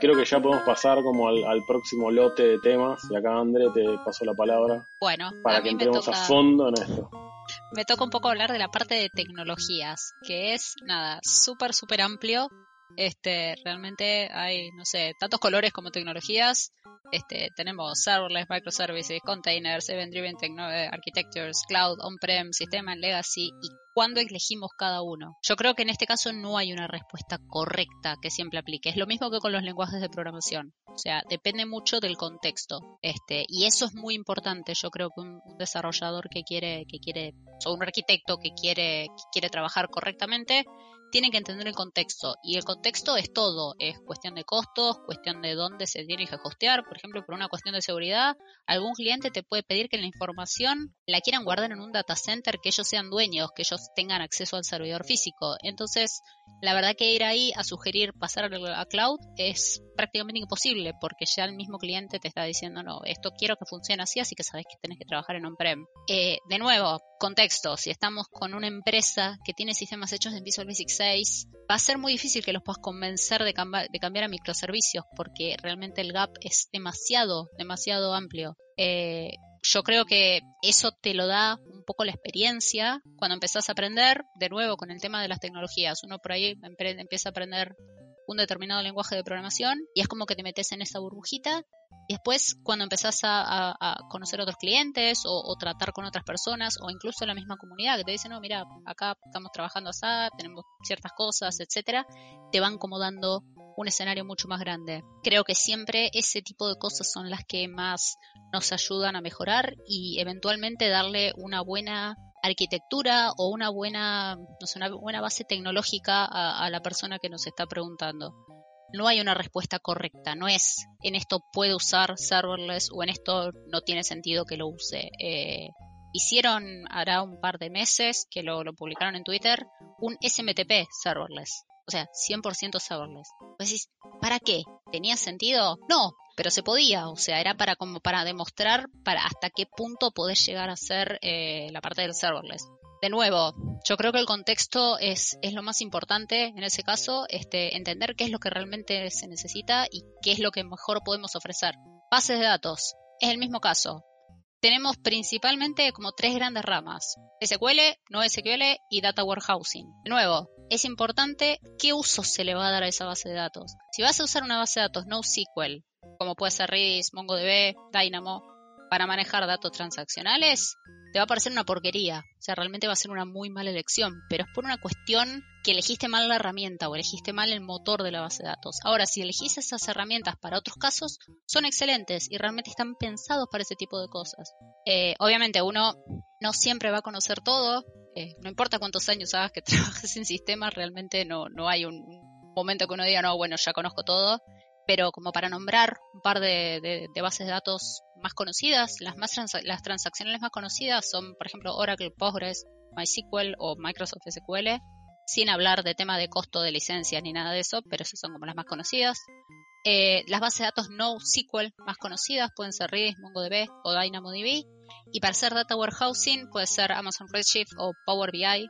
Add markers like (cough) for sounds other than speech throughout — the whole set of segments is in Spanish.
creo que ya podemos pasar como al, próximo lote de temas. Y acá, André, te paso la palabra. Bueno, para que entremos a fondo en esto. Me toca un poco hablar de la parte de tecnologías, que es, nada, súper, súper amplio. Este, realmente hay, no sé, tantos colores como tecnologías. Este, tenemos serverless, microservices, containers, event-driven eh, architectures, cloud, on-prem, sistema legacy y cuándo elegimos cada uno. Yo creo que en este caso no hay una respuesta correcta que siempre aplique. Es lo mismo que con los lenguajes de programación. O sea, depende mucho del contexto. Este, y eso es muy importante. Yo creo que un, desarrollador que quiere, que quiere, o un arquitecto que quiere, que quiere trabajar correctamente, tienen que entender el contexto. Y el contexto es todo. Es cuestión de costos, cuestión de dónde se tiene que hostear. Por ejemplo, por una cuestión de seguridad, algún cliente te puede pedir que la información la quieran guardar en un data center, que ellos sean dueños, que ellos tengan acceso al servidor físico. Entonces, la verdad que ir ahí a sugerir pasar a cloud es prácticamente imposible porque ya el mismo cliente te está diciendo, no, esto quiero que funcione así, así que sabes que tenés que trabajar en on-prem. Eh, de nuevo, contexto, si estamos con una empresa que tiene sistemas hechos en Visual Basic 6, va a ser muy difícil que los puedas convencer de, cambiar a microservicios porque realmente el gap es demasiado, demasiado amplio. Eh, yo creo que eso te lo da un poco la experiencia cuando empezás a aprender, de nuevo con el tema de las tecnologías. Uno por ahí empieza a aprender un determinado lenguaje de programación y es como que te metes en esa burbujita y después cuando empezás a, conocer otros clientes o, tratar con otras personas o incluso la misma comunidad que te dicen, no, mira, acá estamos trabajando así, tenemos ciertas cosas, etcétera, te van como dando un escenario mucho más grande. Creo que siempre ese tipo de cosas son las que más nos ayudan a mejorar y eventualmente darle una buena arquitectura o una buena, no sé, una buena base tecnológica a, la persona que nos está preguntando. No hay una respuesta correcta, no es en esto puede usar serverless o en esto no tiene sentido que lo use. Eh, hicieron, hará un par de meses que lo, lo publicaron en Twitter, un SMTP serverless o sea, 100% serverless. Pues ¿para qué? ¿Tenía sentido? No, pero se podía, o sea, era para como para demostrar para hasta qué punto podés llegar a ser eh, la parte del serverless. De nuevo, yo creo que el contexto es, es lo más importante en ese caso, este, entender qué es lo que realmente se necesita y qué es lo que mejor podemos ofrecer. Bases de datos, es el mismo caso tenemos principalmente como tres grandes ramas, SQL, no SQL y Data Warehousing. De nuevo, es importante qué uso se le va a dar a esa base de datos. Si vas a usar una base de datos NoSQL, como puede ser Redis, MongoDB, Dynamo, para manejar datos transaccionales, te va a parecer una porquería. O sea, realmente va a ser una muy mala elección. Pero es por una cuestión que elegiste mal la herramienta o elegiste mal el motor de la base de datos. Ahora, si elegís esas herramientas para otros casos, son excelentes y realmente están pensados para ese tipo de cosas. Eh, obviamente, uno no siempre va a conocer todo. Eh, no importa cuántos años hagas que (laughs) trabajes en sistemas, realmente no, no hay un momento que uno diga, no, bueno, ya conozco todo pero como para nombrar un par de, bases de datos más conocidas, las, más las transaccionales más conocidas son, por ejemplo, Oracle, Postgres, MySQL o Microsoft SQL, sin hablar de tema de costo de licencias ni nada de eso, pero esas son como las más conocidas. Eh, las bases de datos NoSQL más conocidas pueden ser Redis, MongoDB o DynamoDB. Y para hacer Data Warehousing puede ser Amazon Redshift o Power BI.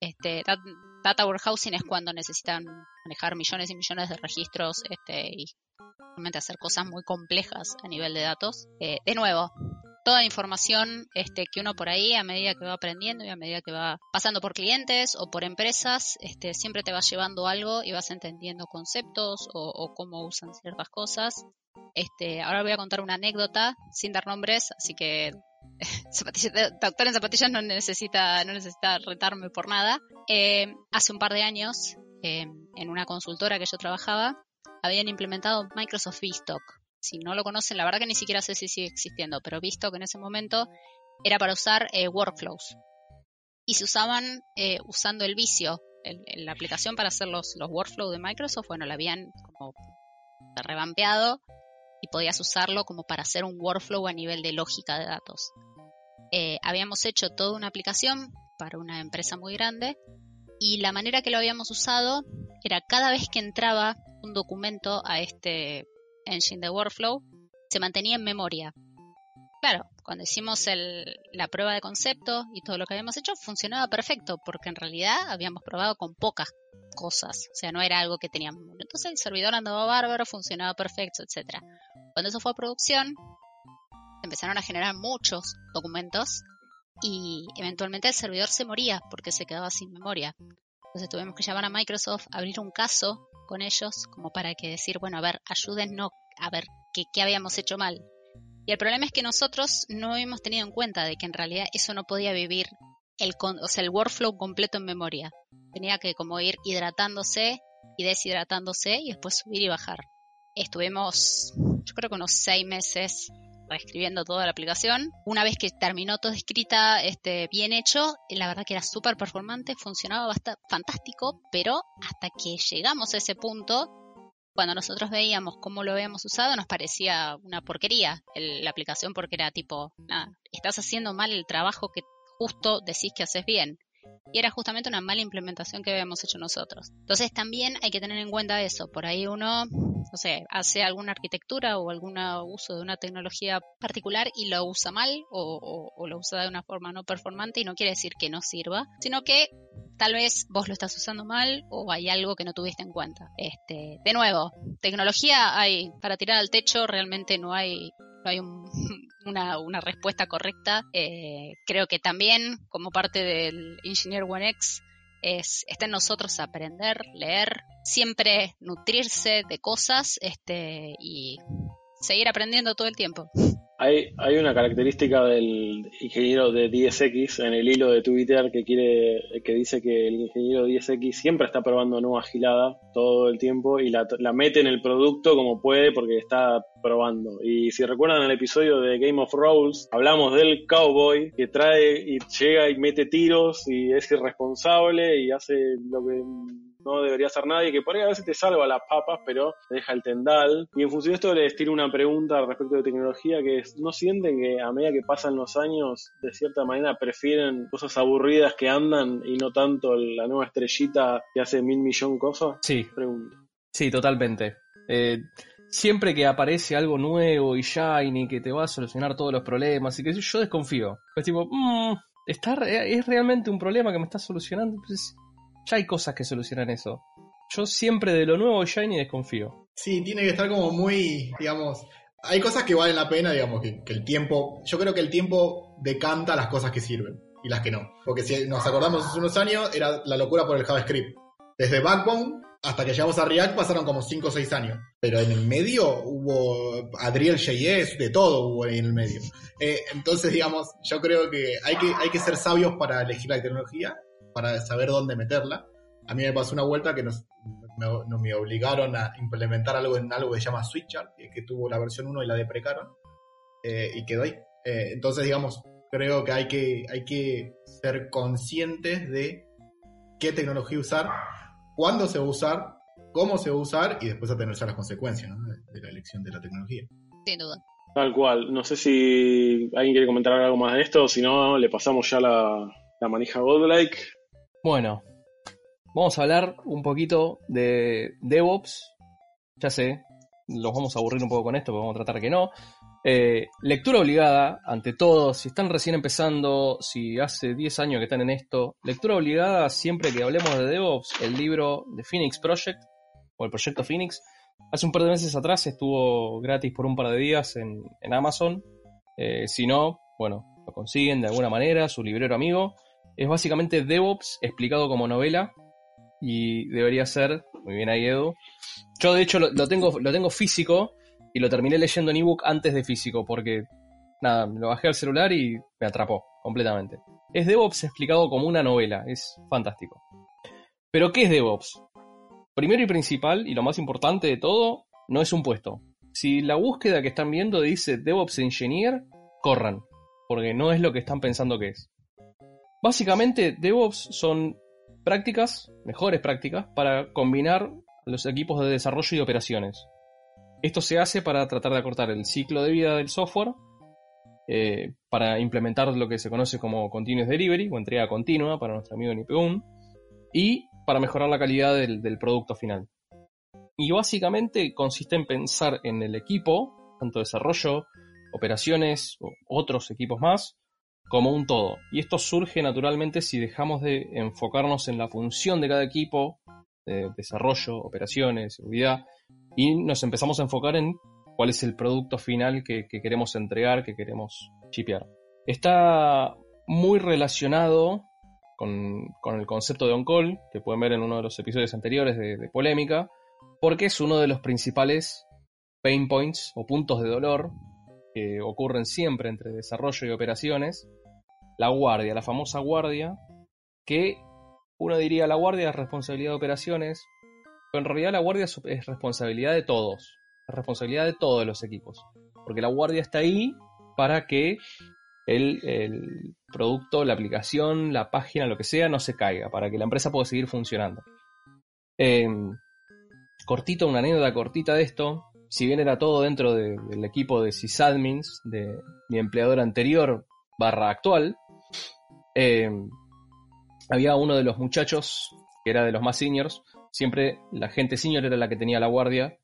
Este, Data warehousing es cuando necesitan manejar millones y millones de registros este, y realmente hacer cosas muy complejas a nivel de datos. Eh, de nuevo, toda información este, que uno por ahí, a medida que va aprendiendo y a medida que va pasando por clientes o por empresas, este, siempre te va llevando algo y vas entendiendo conceptos o, cómo usan ciertas cosas. Este, ahora voy a contar una anécdota sin dar nombres, así que (laughs) doctor en zapatillas no necesita, no necesita retarme por nada. Eh, hace un par de años, eh, en una consultora que yo trabajaba, habían implementado Microsoft Vstock. Si no lo conocen, la verdad que ni siquiera sé si sigue existiendo, pero Vstock en ese momento era para usar eh, workflows. Y se usaban usando el vicio, la aplicación para hacer los, los workflows de Microsoft, bueno, la habían como revampeado y podías usarlo como para hacer un workflow a nivel de lógica de datos. Eh, habíamos hecho toda una aplicación para una empresa muy grande y la manera que lo habíamos usado era cada vez que entraba un documento a este engine de workflow, se mantenía en memoria. Claro, cuando hicimos la prueba de concepto y todo lo que habíamos hecho funcionaba perfecto, porque en realidad habíamos probado con pocas cosas, o sea, no era algo que teníamos. Entonces el servidor andaba bárbaro, funcionaba perfecto, etc. Cuando eso fue a producción, empezaron a generar muchos documentos y eventualmente el servidor se moría porque se quedaba sin memoria. Entonces tuvimos que llamar a Microsoft, abrir un caso con ellos como para que decir, bueno, a ver, ayúdennos a ver qué, qué habíamos hecho mal. Y el problema es que nosotros no hemos tenido en cuenta de que en realidad eso no podía vivir el, o sea, el workflow completo en memoria. Tenía que como ir hidratándose y deshidratándose y después subir y bajar. Estuvimos, yo creo que unos seis meses reescribiendo toda la aplicación. Una vez que terminó todo escrita, este, bien hecho, la verdad que era súper performante, funcionaba bastante fantástico, pero hasta que llegamos a ese punto, cuando nosotros veíamos cómo lo habíamos usado, nos parecía una porquería la aplicación porque era tipo, nada, estás haciendo mal el trabajo que justo decís que haces bien. Y era justamente una mala implementación que habíamos hecho nosotros. Entonces también hay que tener en cuenta eso. Por ahí uno, no sé, hace alguna arquitectura o algún uso de una tecnología particular y lo usa mal o, lo usa de una forma no performante y no quiere decir que no sirva, sino que tal vez vos lo estás usando mal o hay algo que no tuviste en cuenta. Este, de nuevo, tecnología hay para tirar al techo, realmente no hay no hay (laughs) una, una, respuesta correcta. Eh, creo que también, como parte del Engineer One X, es, está en nosotros aprender, leer, siempre nutrirse de cosas este, y seguir aprendiendo todo el tiempo. Hay, hay una característica del ingeniero de 10X en el hilo de Twitter que quiere que dice que el ingeniero 10X siempre está probando nueva gilada todo el tiempo y la, mete en el producto como puede porque está probando. Y si recuerdan el episodio de Game of Rolls, hablamos del cowboy que trae y llega y mete tiros y es irresponsable y hace lo que no debería hacer nadie, que por ahí a veces te salva las papas, pero te deja el tendal. Y en función de esto les tiro una pregunta respecto de tecnología, que es, ¿no sienten que a medida que pasan los años, de cierta manera prefieren cosas aburridas que andan y no tanto la nueva estrellita que hace mil millón cosas? Sí. Pregunto. Sí, totalmente. Eh, siempre que aparece algo nuevo y shiny que te va a solucionar todos los problemas y que yo desconfío. Es tipo, mmm, ¿está, ¿es realmente un problema que me está solucionando? Pues, ya hay cosas que solucionan eso. Yo siempre de lo nuevo Shiny desconfío. Sí, tiene que estar como muy, digamos, hay cosas que valen la pena, digamos, que, el tiempo, yo creo que el tiempo decanta las cosas que sirven y las que no. Porque si nos acordamos hace unos años, era la locura por el JavaScript. Desde Backbone hasta que llegamos a React pasaron como 5 o 6 años. Pero en el medio hubo Adriel JS, de todo hubo en el medio. Eh, entonces, digamos, yo creo que hay, que hay que ser sabios para elegir la tecnología para saber dónde meterla. A mí me pasó una vuelta que nos, me, obligaron a implementar algo en algo que se llama Switchart, que, tuvo la versión 1 y la deprecaron, eh, y quedó ahí. Eh, entonces, digamos, creo que hay, que hay que ser conscientes de qué tecnología usar, cuándo se va a usar, cómo se va a usar y después atenerse a las consecuencias de, la elección de la tecnología. Sin duda. Tal cual. No sé si alguien quiere comentar algo más de esto, si no, le pasamos ya la, la manija Godlike. Bueno, vamos a hablar un poquito de DevOps. Ya sé, los vamos a aburrir un poco con esto, pero vamos a tratar que no. Eh, lectura obligada, ante todo, si están recién empezando, si hace 10 años que están en esto, lectura obligada siempre que hablemos de DevOps, el libro de Phoenix Project, o el proyecto Phoenix, hace un par de meses atrás estuvo gratis por un par de días en, Amazon. Eh, si no, bueno, lo consiguen de alguna manera, su librero amigo. Es básicamente DevOps explicado como novela y debería ser, muy bien ahí Edu. Yo de hecho lo, tengo, lo tengo físico y lo terminé leyendo en ebook antes de físico porque nada, lo bajé al celular y me atrapó completamente. Es DevOps explicado como una novela, es fantástico. Pero ¿qué es DevOps? Primero y principal, y lo más importante de todo, no es un puesto. Si la búsqueda que están viendo dice DevOps Engineer, corran, porque no es lo que están pensando que es. Básicamente, DevOps son prácticas, mejores prácticas, para combinar los equipos de desarrollo y operaciones. Esto se hace para tratar de acortar el ciclo de vida del software, eh, para implementar lo que se conoce como Continuous Delivery o entrega continua para nuestro amigo Nipeun, y para mejorar la calidad del, del producto final. Y básicamente consiste en pensar en el equipo, tanto desarrollo operaciones o otros equipos más como un todo. Y esto surge naturalmente si dejamos de enfocarnos en la función de cada equipo, de desarrollo, operaciones, seguridad, y nos empezamos a enfocar en cuál es el producto final que, queremos entregar, que queremos chipear. Está muy relacionado con, el concepto de on-call, que pueden ver en uno de los episodios anteriores de, de Polémica, porque es uno de los principales pain points o puntos de dolor que ocurren siempre entre desarrollo y operaciones, la guardia, la famosa guardia, que uno diría la guardia es responsabilidad de operaciones, pero en realidad la guardia es responsabilidad de todos, es responsabilidad de todos los equipos, porque la guardia está ahí para que el, producto, la aplicación, la página, lo que sea, no se caiga, para que la empresa pueda seguir funcionando. Em, cortito, una anécdota cortita de esto, si bien era todo dentro del equipo de sysadmins de mi empleador anterior barra actual, eh, había uno de los muchachos que era de los más seniors. Siempre la gente senior era la que tenía la guardia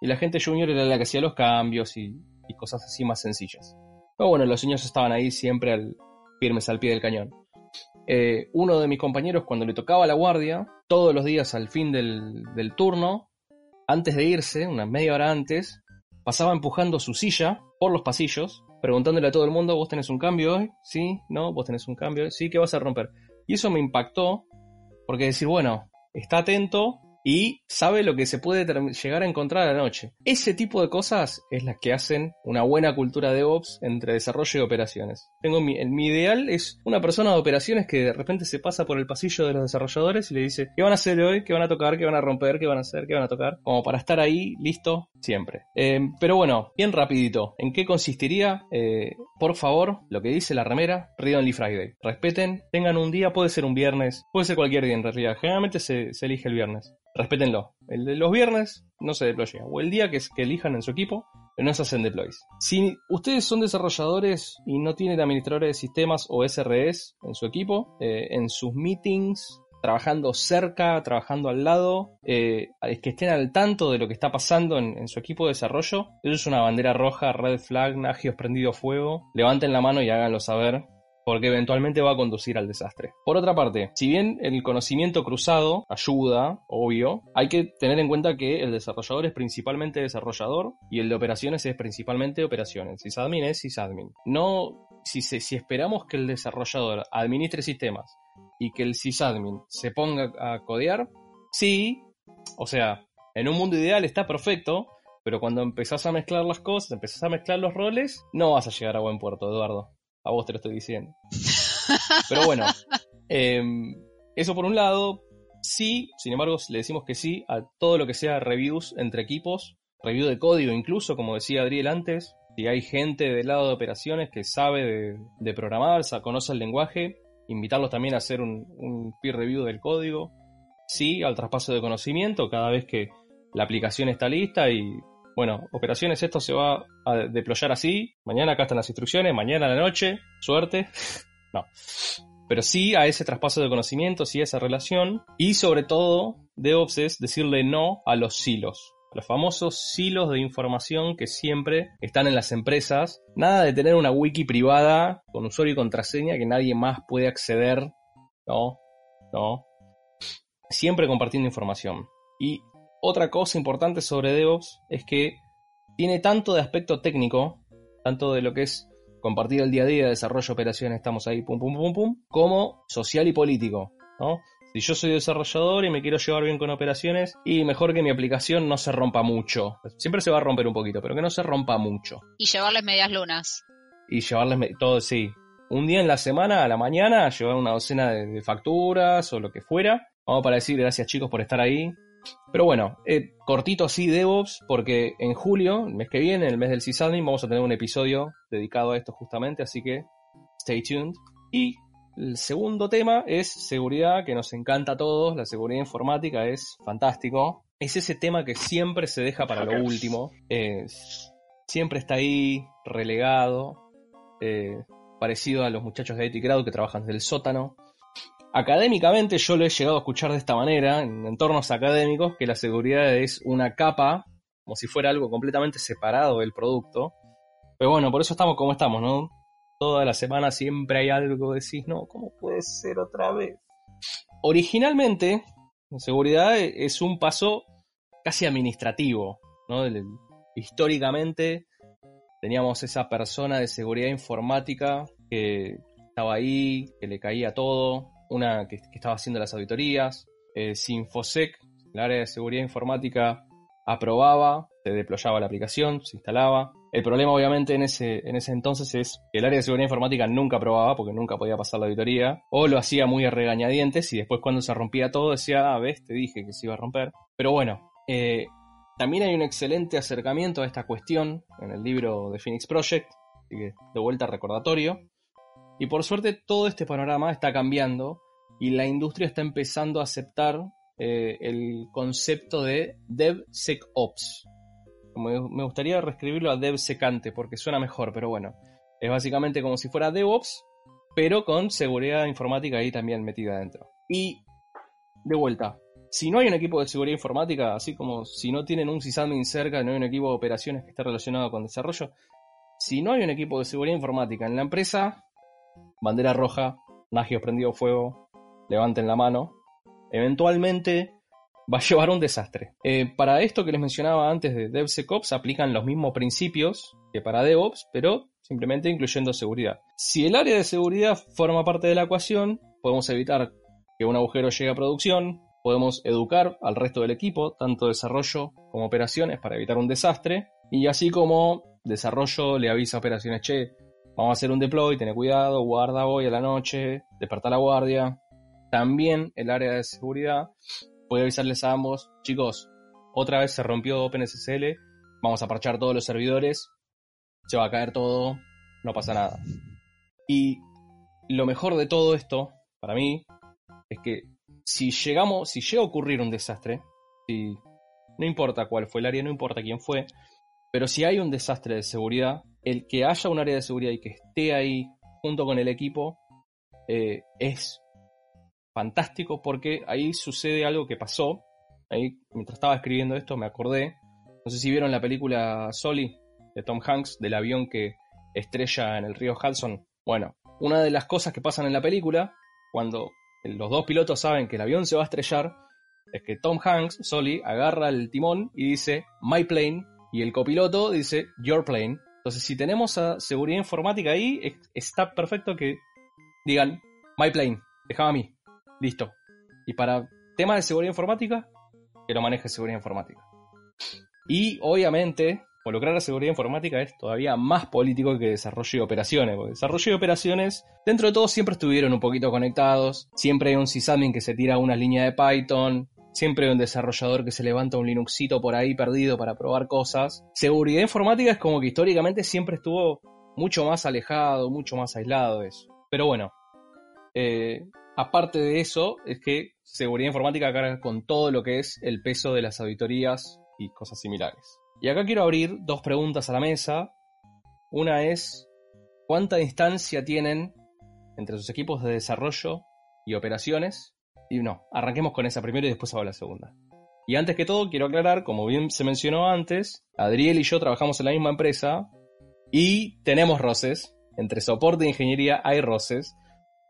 y la gente junior era la que hacía los cambios y, cosas así más sencillas. Pero bueno, los seniors estaban ahí siempre firmes al pie del cañón. Eh, uno de mis compañeros, cuando le tocaba la guardia, todos los días al fin del, del turno, antes de irse, una media hora antes, pasaba empujando su silla por los pasillos preguntándole a todo el mundo, ¿vos tenés un cambio hoy? Sí, no, vos tenés un cambio, sí, ¿qué vas a romper? Y eso me impactó, porque decir, bueno, está atento y sabe lo que se puede llegar a encontrar a la noche. Ese tipo de cosas es las que hacen una buena cultura de DevOps entre desarrollo y operaciones. Tengo mi, ideal es una persona de operaciones que de repente se pasa por el pasillo de los desarrolladores y le dice, ¿qué van a hacer hoy? ¿Qué van a tocar? ¿Qué van a romper? ¿Qué van a hacer? ¿Qué van a tocar? Como para estar ahí listo siempre. Eh, pero bueno, bien rapidito. ¿En qué consistiría? Eh, por favor, lo que dice la remera, Read Only Friday. Respeten, tengan un día, puede ser un viernes, puede ser cualquier día en realidad. Generalmente se elige el viernes respétenlo. El de los viernes no se deploya. O el día que, elijan en su equipo, no se hacen deploys. Si ustedes son desarrolladores y no tienen administradores de sistemas o SREs en su equipo, eh, en sus meetings, trabajando cerca, trabajando al lado, eh, es que estén al tanto de lo que está pasando en, en, su equipo de desarrollo. Eso es una bandera roja, red flag, nagios prendido fuego. Levanten la mano y háganlo saber porque eventualmente va a conducir al desastre. Por otra parte, si bien el conocimiento cruzado ayuda, obvio, hay que tener en cuenta que el desarrollador es principalmente desarrollador y el de operaciones es principalmente operaciones. Sysadmin es sysadmin. No, si, si esperamos que el desarrollador administre sistemas y que el sysadmin se ponga a codear, sí, o sea, en un mundo ideal está perfecto, pero cuando empezás a mezclar las cosas, empezás a mezclar los roles, no vas a llegar a buen puerto, Eduardo. A vos te lo estoy diciendo. Pero bueno, (laughs) em, eso por un lado. Sí, sin embargo, le decimos que sí a todo lo que sea reviews entre equipos, review de código incluso, como decía Adriel antes. Si hay gente del lado de operaciones que sabe de, de programar, conoce el lenguaje, invitarlos también a hacer un, un peer review del código. Sí, al traspaso de conocimiento cada vez que la aplicación está lista y bueno, operaciones, esto se va a deployar así. Mañana acá están las instrucciones, mañana a la noche, suerte. (laughs) no. Pero sí a ese traspaso de conocimiento, sí a esa relación. Y sobre todo, DevOps es decirle no a los silos. Los famosos silos de información que siempre están en las empresas. Nada de tener una wiki privada con usuario y contraseña que nadie más puede acceder. No, no. Siempre compartiendo información. Y otra cosa importante sobre DevOps es que tiene tanto de aspecto técnico, tanto de lo que es compartir el día a día, desarrollo, operaciones, estamos ahí, pum, pum, pum, pum, como social y político, ¿no? Si yo soy desarrollador y me quiero llevar bien con operaciones, y mejor que mi aplicación no se rompa mucho. Siempre se va a romper un poquito, pero que no se rompa mucho. Y llevarles medias lunas. Y llevarles todo, sí. Un día en la semana, a la mañana, llevar una docena de, de facturas o lo que fuera. Vamos para decir gracias chicos por estar ahí. Pero bueno, eh, cortito así DevOps, porque en julio, el mes que viene, el mes del sysadmin, vamos a tener un episodio dedicado a esto justamente, así que stay tuned. Y el segundo tema es seguridad, que nos encanta a todos, la seguridad informática es fantástico. Es ese tema que siempre se deja para lo último, siempre está ahí relegado, eh, parecido a los muchachos de IT Crowd que trabajan desde el sótano. Académicamente yo lo he llegado a escuchar de esta manera, en entornos académicos, que la seguridad es una capa, como si fuera algo completamente separado del producto, Pero bueno, por eso estamos como estamos, ¿no? Toda la semana siempre hay algo decís, no, ¿cómo puede ser otra vez? Originalmente, seguridad es un paso casi administrativo, ¿no? Históricamente teníamos esa persona de seguridad informática que estaba ahí, que le caía todo, una que, estaba haciendo las auditorías, eh, Sinfosec, el área de seguridad informática, aprobaba, se deployaba la aplicación, se instalaba. El problema obviamente en ese, en ese entonces es que el área de seguridad informática nunca aprobaba porque nunca podía pasar la auditoría, o lo hacía muy a regañadientes y después cuando se rompía todo decía, ah, ves, te dije que se iba a romper. Pero bueno, eh, también hay un excelente acercamiento a esta cuestión en el libro de Phoenix Project, así que de vuelta recordatorio. Y por suerte todo este panorama está cambiando y la industria está empezando a aceptar eh, el concepto de DevSecOps. Me gustaría reescribirlo a DevSecante porque suena mejor, pero bueno, es básicamente como si fuera DevOps, pero con seguridad informática ahí también metida dentro. Y de vuelta, si no hay un equipo de seguridad informática, así como si no tienen un sysadmin cerca, no hay un equipo de operaciones que esté relacionado con desarrollo, si no hay un equipo de seguridad informática en la empresa, bandera roja, Nagios prendido fuego, levanten la mano, eventualmente va a (laughs) llevar un desastre. Eh, para esto que les mencionaba antes de DevSecOps aplican los mismos principios que para DevOps, pero simplemente incluyendo seguridad. Si el área de seguridad forma parte de la ecuación, podemos evitar que un agujero llegue a producción, podemos educar al resto del equipo, tanto desarrollo como operaciones, para evitar un desastre, y así como desarrollo le avisa a operaciones, che, vamos a hacer un deploy, ten cuidado, guarda hoy a la noche, desperta la guardia, también el área de seguridad puede avisarles a ambos, chicos, otra vez se rompió OpenSSL, vamos a parchar todos los servidores, se va a caer todo, no pasa nada. Y lo mejor de todo esto, para mí, es que si llegamos, si llega a ocurrir un desastre, si no importa cuál fue el área, no importa quién fue, pero si hay un desastre de seguridad, el que haya un área de seguridad y que esté ahí junto con el equipo eh, es fantástico porque ahí sucede algo que pasó. Ahí, mientras estaba escribiendo esto, me acordé. No sé si vieron la película Soli de Tom Hanks, del avión que estrella en el río Hudson. Bueno, una de las cosas que pasan en la película, cuando los dos pilotos saben que el avión se va a estrellar, es que Tom Hanks, Soli, agarra el timón y dice My plane, y el copiloto dice Your plane. Entonces, si tenemos a seguridad informática ahí, está perfecto que digan My plane, déjame a mí. Listo. Y para temas de seguridad informática, que lo maneje seguridad informática. Y obviamente, involucrar a seguridad informática es todavía más político que desarrollo y operaciones. Porque desarrollo y operaciones, dentro de todo, siempre estuvieron un poquito conectados. Siempre hay un sysadmin que se tira una línea de Python. Siempre hay un desarrollador que se levanta un Linuxito por ahí perdido para probar cosas. Seguridad informática es como que históricamente siempre estuvo mucho más alejado, mucho más aislado eso. Pero bueno, eh, Aparte de eso, es que seguridad informática carga con todo lo que es el peso de las auditorías y cosas similares. Y acá quiero abrir dos preguntas a la mesa. Una es, ¿cuánta distancia tienen entre sus equipos de desarrollo y operaciones? Y no, arranquemos con esa primero y después hago la segunda. Y antes que todo, quiero aclarar, como bien se mencionó antes, Adriel y yo trabajamos en la misma empresa y tenemos roces. Entre soporte e ingeniería hay roces.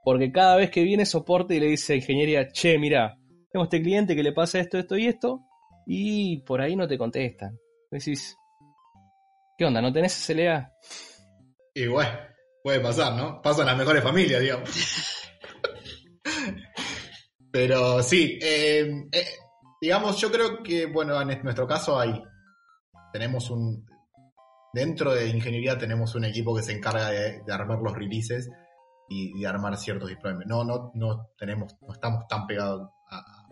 Porque cada vez que viene soporte y le dice a ingeniería, che, mira, tengo este cliente que le pasa esto, esto y esto, y por ahí no te contestan. Decís, ¿qué onda? ¿No tenés SLA? Y bueno, puede pasar, ¿no? Pasan las mejores familias, digamos. (laughs) Pero sí, eh, eh, digamos, yo creo que, bueno, en nuestro caso hay, tenemos un, dentro de ingeniería tenemos un equipo que se encarga de, de armar los releases y, armar ciertos deployments. No, no, no tenemos, no estamos tan pegados a,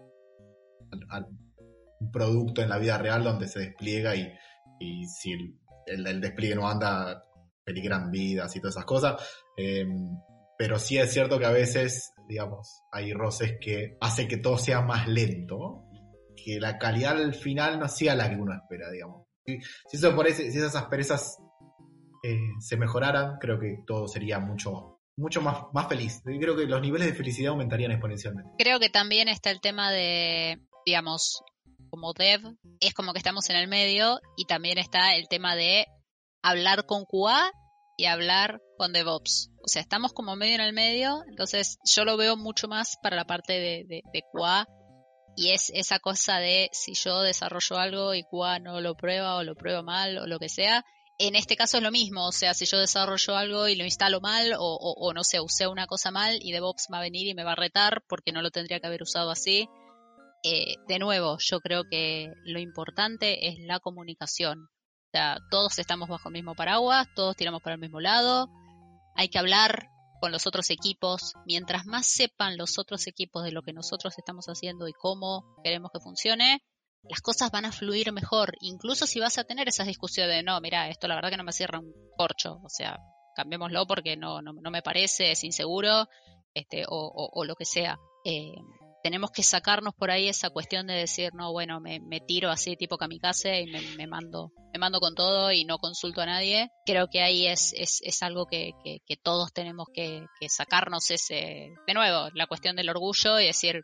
un producto en la vida real donde se despliega y, si el, despliegue no anda, peligran vidas y todas esas cosas. Em, pero sí es cierto que a veces, digamos, hay roces que hacen que todo sea más lento, que la calidad al final no sea la que uno espera, digamos. Si, eso por si esas asperezas eh, se mejoraran, creo que todo sería mucho mucho más, más feliz. Creo que los niveles de felicidad aumentarían exponencialmente. Creo que también está el tema de, digamos, como dev, es como que estamos en el medio y también está el tema de hablar con QA y hablar con DevOps. O sea, estamos como medio en el medio, entonces yo lo veo mucho más para la parte de, de, QA y es esa cosa de si yo desarrollo algo y QA no lo prueba o lo prueba mal o lo que sea. En este caso es lo mismo, o sea, si yo desarrollo algo y lo instalo mal o, o no sé, usé una cosa mal y DevOps va a venir y me va a retar porque no lo tendría que haber usado así. Eh, de nuevo, yo creo que lo importante es la comunicación. O sea, todos estamos bajo el mismo paraguas, todos tiramos para el mismo lado. Hay que hablar con los otros equipos. Mientras más sepan los otros equipos de lo que nosotros estamos haciendo y cómo queremos que funcione, las cosas van a fluir mejor. Incluso si vas a tener esas discusiones de no, mira, esto la verdad que no me cierra un corcho. O sea, cambiémoslo porque no, no, me parece, es inseguro, este, o, o, lo que sea. Eh, tenemos que sacarnos por ahí esa cuestión de decir, no, bueno, me, tiro así tipo kamikaze y me, mando me mando con todo y no consulto a nadie. Creo que ahí es, es, es algo que, que, todos tenemos que, que, sacarnos ese, de nuevo, la cuestión del orgullo y decir,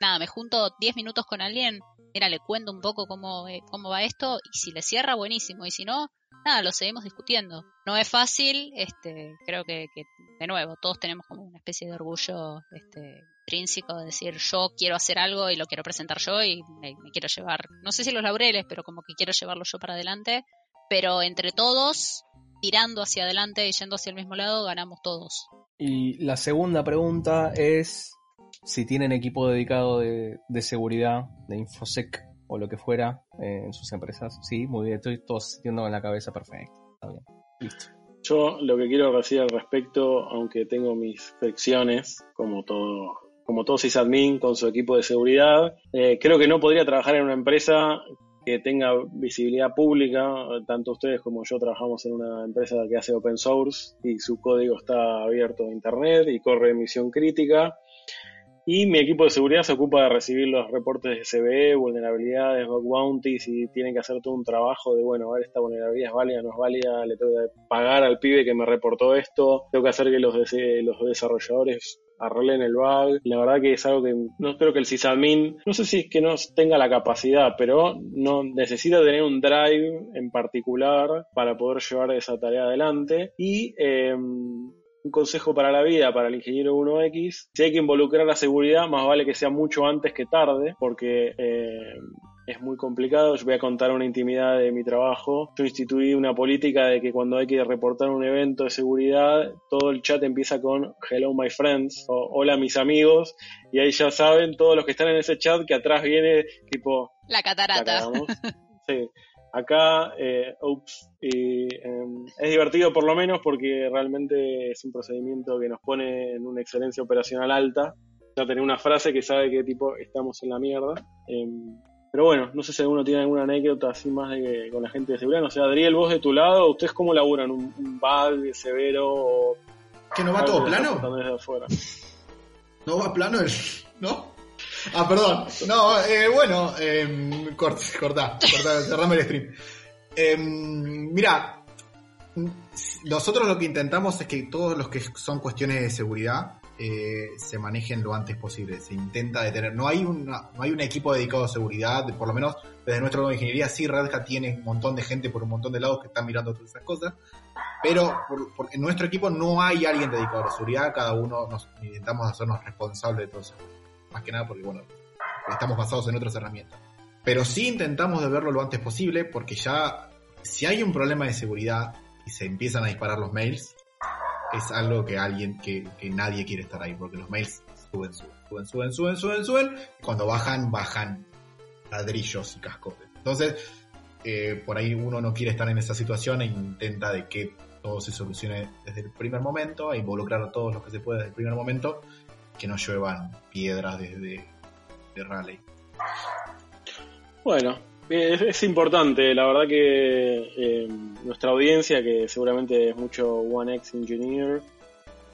nada, me junto 10 minutos con alguien, mira, le cuento un poco cómo, eh, cómo va esto y si le cierra, buenísimo, y si no, nada, lo seguimos discutiendo. No es fácil, este, creo que, que de nuevo, todos tenemos como una especie de orgullo este, intrínseco de decir yo quiero hacer algo y lo quiero presentar yo y me, quiero llevar, no sé si los laureles, pero como que quiero llevarlo yo para adelante, pero entre todos, tirando hacia adelante y yendo hacia el mismo lado, ganamos todos. Y la segunda pregunta es si tienen equipo dedicado de, seguridad, de InfoSec o lo que fuera eh, en sus empresas. Sí, muy bien, estoy todo sintiendo en la cabeza perfecto. Está bien, listo. Yo lo que quiero decir al respecto, aunque tengo mis fricciones, como todo como todo sysadmin con su equipo de seguridad. Eh, creo que no podría trabajar en una empresa que tenga visibilidad pública. Tanto ustedes como yo trabajamos en una empresa que hace open source y su código está abierto a internet y corre emisión crítica. Y mi equipo de seguridad se ocupa de recibir los reportes de CVE, vulnerabilidades, bug bounties y tienen que hacer todo un trabajo de, bueno, a ver, esta vulnerabilidad es válida, no es válida, le tengo que pagar al pibe que me reportó esto, tengo que hacer que los, los desarrolladores arreglen el bug. La verdad que es algo que no creo que el sysadmin, no sé si es que no tenga la capacidad, pero no necesita tener un drive en particular para poder llevar esa tarea adelante. Y em, un consejo para la vida, para el ingeniero 1X, si hay que involucrar la seguridad, más vale que sea mucho antes que tarde, porque eh, es muy complicado. Yo voy a contar una intimidad de mi trabajo. Yo instituí una política de que cuando hay que reportar un evento de seguridad, todo el chat empieza con Hello my friends o Hola mis amigos, y ahí ya saben todos los que están en ese chat que atrás viene tipo... La catarata. sí. Acá, eh, ups, y, em, es divertido por lo menos porque realmente es un procedimiento que nos pone en una excelencia operacional alta. Ya tener una frase que sabe que tipo estamos en la mierda. Em, pero bueno, no sé si alguno tiene alguna anécdota así más de que, con la gente de seguridad. No sé, Adriel, vos de tu lado, ¿ustedes cómo laburan? ¿Un, un bug severo? ¿Que no va todo plano? (laughs) ¿No va plano el.? ¿No? Ah, perdón. No, eh, bueno, eh, corta, corta, (laughs) cerrame el stream. Eh, mira, nosotros lo que intentamos es que todos los que son cuestiones de seguridad eh, se manejen lo antes posible. Se intenta detener. No hay, una, no hay un equipo dedicado a seguridad, por lo menos desde nuestra de ingeniería. Sí, Red Hat tiene un montón de gente por un montón de lados que están mirando todas esas cosas. Pero en nuestro equipo no hay alguien dedicado a la seguridad. Cada uno nos intentamos hacernos responsables de todo eso más que nada porque, bueno, estamos basados en otras herramientas. Pero sí intentamos de verlo lo antes posible porque ya, si hay un problema de seguridad y se empiezan a disparar los mails, es algo que alguien, que, nadie quiere estar ahí, porque los mails suben, suben, suben, suben, suben, suben, Cuando bajan, bajan ladrillos y cascotes. Entonces, eh, por ahí uno no quiere estar en esa situación e intenta de que todo se solucione desde el primer momento, e involucrar a todos los que se puede desde el primer momento que no lluevan piedras desde de Raleigh. Bueno, es, importante, la verdad que eh, nuestra audiencia, que seguramente es mucho One X Engineer,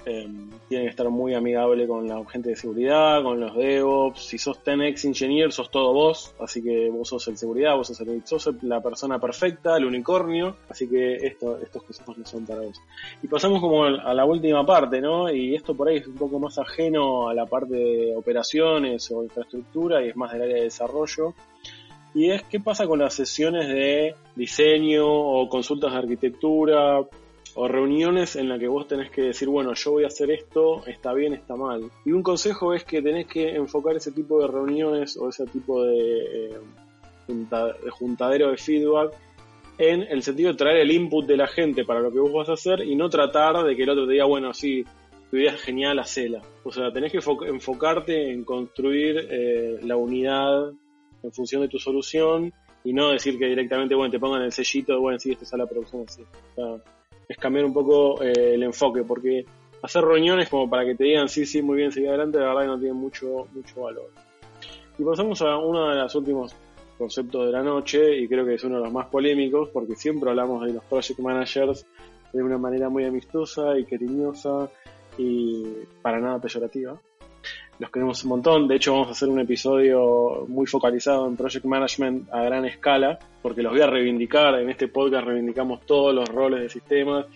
Em, tiene que estar muy amigable con la gente de seguridad, con los DevOps. Si sos 10X Engineer, sos todo vos. Así que vos sos el seguridad, vos sos, el, sos la persona perfecta, el unicornio. Así que esto, estos consejos no son para vos. Y pasamos como a la última parte, ¿no? Y esto por ahí es un poco más ajeno a la parte de operaciones o infraestructura y es más del área de desarrollo. Y es qué pasa con las sesiones de diseño o consultas de arquitectura o reuniones en las que vos tenés que decir, bueno, yo voy a hacer esto, está bien, está mal. Y un consejo es que tenés que enfocar ese tipo de reuniones o ese tipo de, eh, de juntadero de feedback en el sentido de traer el input de la gente para lo que vos vas a hacer y no tratar de que el otro te diga, bueno, sí, tu idea es genial, hacela. O sea, tenés que enfocarte en construir eh, la unidad en función de tu solución y no decir que directamente, bueno, te pongan el sellito, bueno, sí, esta es la producción así. O sea, es cambiar un poco eh, el enfoque, porque hacer reuniones como para que te digan, sí, sí, muy bien, sigue adelante, la verdad que no tiene mucho, mucho valor. Y pasamos a uno de los últimos conceptos de la noche, y creo que es uno de los más polémicos, porque siempre hablamos de los project managers de una manera muy amistosa y cariñosa y para nada peyorativa. Los queremos un montón, de hecho vamos a hacer un episodio muy focalizado en Project Management a gran escala, porque los voy a reivindicar, en este podcast reivindicamos todos los roles de sistemas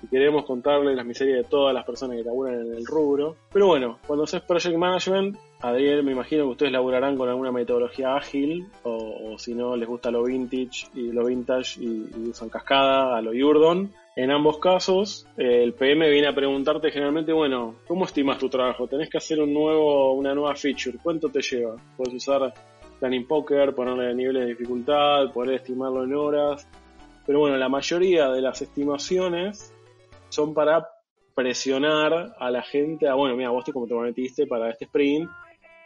y queremos contarles las miserias de todas las personas que laburan en el rubro. Pero bueno, cuando haces Project Management, Adriel, me imagino que ustedes laburarán con alguna metodología ágil, o, si no les gusta lo vintage y lo vintage y, y usan cascada a lo Yurdon. En ambos casos, el PM viene a preguntarte generalmente, bueno, ¿cómo estimas tu trabajo? Tenés que hacer un nuevo, una nueva feature, ¿cuánto te lleva? Puedes usar Planning Poker, ponerle niveles de dificultad, poder estimarlo en horas. Pero bueno, la mayoría de las estimaciones son para presionar a la gente a, bueno, mira, vos te como te metiste para este sprint,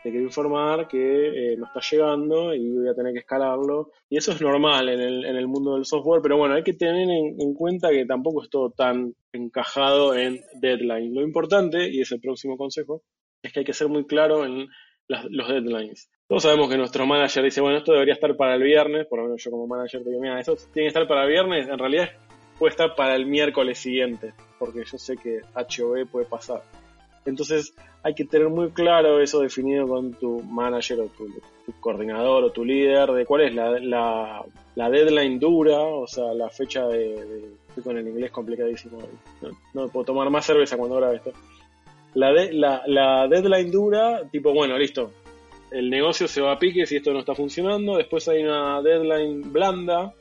te quiero informar que eh, no está llegando y voy a tener que escalarlo. Y eso es normal en el, en el mundo del software, pero bueno, hay que tener en, cuenta que tampoco es todo tan encajado en deadline. Lo importante, y es el próximo consejo, es que hay que ser muy claro en los deadlines. Todos sabemos que nuestro manager dice, bueno, esto debería estar para el viernes, por lo menos yo como manager digo, mira, eso tiene que estar para el viernes, en realidad puede estar para el miércoles siguiente, porque yo sé que HOE puede pasar. Entonces hay que tener muy claro eso definido con tu manager o tu, coordinador o tu líder de cuál es la, la, deadline dura, o sea, la fecha de, estoy con el inglés complicadísimo. No, puedo tomar más cerveza cuando grabe esto. La, la, la deadline dura, tipo, bueno, listo, el negocio se va a pique si esto no está funcionando. Después hay una deadline blanda,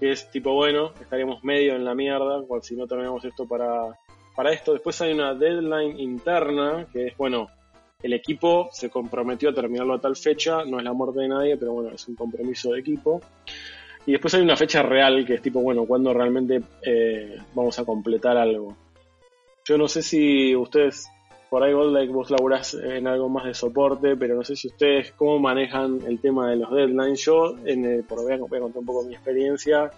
que es tipo, bueno, estaríamos medio en la mierda, cual si no terminamos esto para para esto. Después hay una deadline interna, que es, bueno, el equipo se comprometió a terminarlo a tal fecha, no es la muerte de nadie, pero bueno, es un compromiso de equipo. Y después hay una fecha real, que es tipo, bueno, cuando realmente eh, vamos a completar algo. Yo no sé si ustedes, por ahí vos laburás en algo más de soporte, pero no sé si ustedes cómo manejan el tema de los deadlines. Yo, en por voy a contar un poco mi experiencia,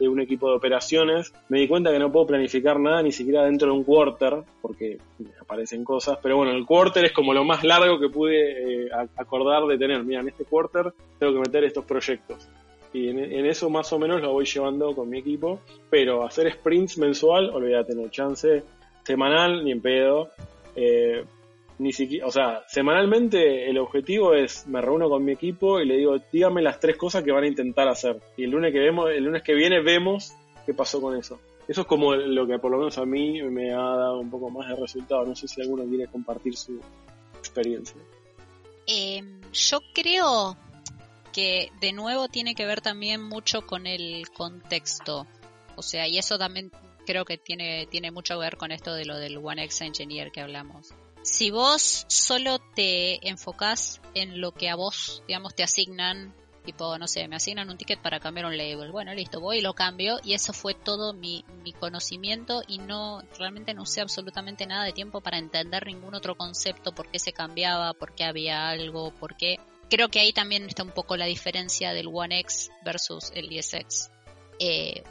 de un equipo de operaciones, me di cuenta que no puedo planificar nada ni siquiera dentro de un quarter, porque aparecen cosas, pero bueno, el quarter es como lo más largo que pude eh, acordar de tener. Mira, en este quarter tengo que meter estos proyectos. Y en, eso más o menos lo voy llevando con mi equipo, pero hacer sprints mensual, olvídate, no chance, semanal, ni en pedo. Eh, ni siquiera, o sea, semanalmente el objetivo es me reúno con mi equipo y le digo, dígame las tres cosas que van a intentar hacer. Y el lunes que vemos, el lunes que viene vemos qué pasó con eso. Eso es como lo que por lo menos a mí me ha dado un poco más de resultado. No sé si alguno quiere compartir su experiencia. Em, yo creo que de nuevo tiene que ver también mucho con el contexto. O sea, y eso también creo que tiene, tiene mucho que ver con esto de lo del One X Engineer que hablamos si vos solo te enfocás en lo que a vos, digamos, te asignan, tipo, no sé, me asignan un ticket para cambiar un label, bueno, listo, voy y lo cambio y eso fue todo mi, mi conocimiento y no, realmente no usé absolutamente nada de tiempo para entender ningún otro concepto, por qué se cambiaba, por qué había algo, por qué... Creo que ahí también está un poco la diferencia del One X versus el 10X. Eh,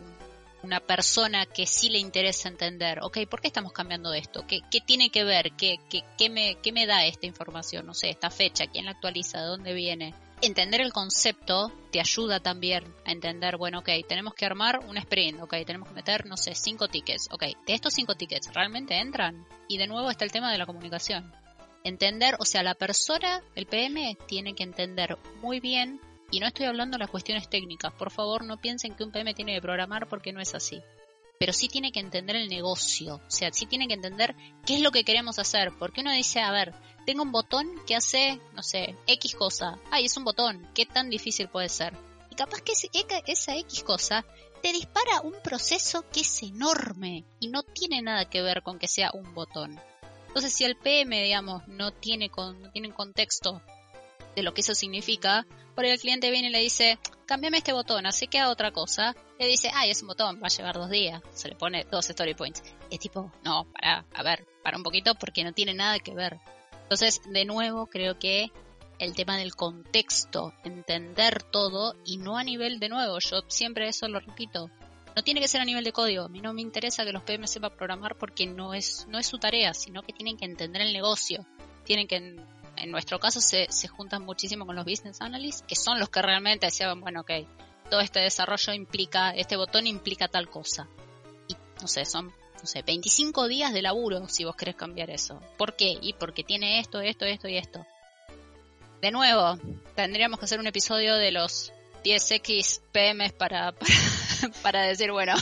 una persona que sí le interesa entender, ok, ¿por qué estamos cambiando esto? ¿Qué, qué tiene que ver? ¿Qué, qué, qué, me, ¿Qué me da esta información? No sé, esta fecha, ¿quién la actualiza? ¿De dónde viene? Entender el concepto te ayuda también a entender, bueno, ok, tenemos que armar un sprint, ok, tenemos que meter, no sé, cinco tickets, ok, de estos cinco tickets, ¿realmente entran? Y de nuevo está el tema de la comunicación. Entender, o sea, la persona, el PM, tiene que entender muy bien y no estoy hablando de las cuestiones técnicas, por favor no piensen que un PM tiene que programar porque no es así. Pero sí tiene que entender el negocio, o sea, sí tiene que entender qué es lo que queremos hacer. Porque uno dice, a ver, tengo un botón que hace, no sé, X cosa. Ay, es un botón, ¿qué tan difícil puede ser? capaz que esa X cosa te dispara un proceso que es enorme y no tiene nada que ver con que sea un botón. Entonces, si el PM, digamos, no tiene, con, no tiene contexto de lo que eso significa, por ahí el cliente viene y le dice, cámbiame este botón, así que otra cosa. Le dice, ay, es un botón, va a llevar dos días. Se le pone dos story points. Es tipo, no, para, a ver, para un poquito porque no tiene nada que ver. Entonces, de nuevo, creo que el tema del contexto, entender todo y no a nivel de nuevo, yo siempre eso lo repito, no tiene que ser a nivel de código, a mí no me interesa que los PM sepan programar porque no es, no es su tarea, sino que tienen que entender el negocio, tienen que, en, nuestro caso se, se juntan muchísimo con los business analysts, que son los que realmente decían, bueno, ok, todo este desarrollo implica, este botón implica tal cosa. Y no sé, son no sé, 25 días de laburo si vos querés cambiar eso. ¿Por qué? Y porque tiene esto, esto, esto y esto de nuevo, tendríamos que hacer un episodio de los 10X PMs (laughs) para, para, decir, bueno,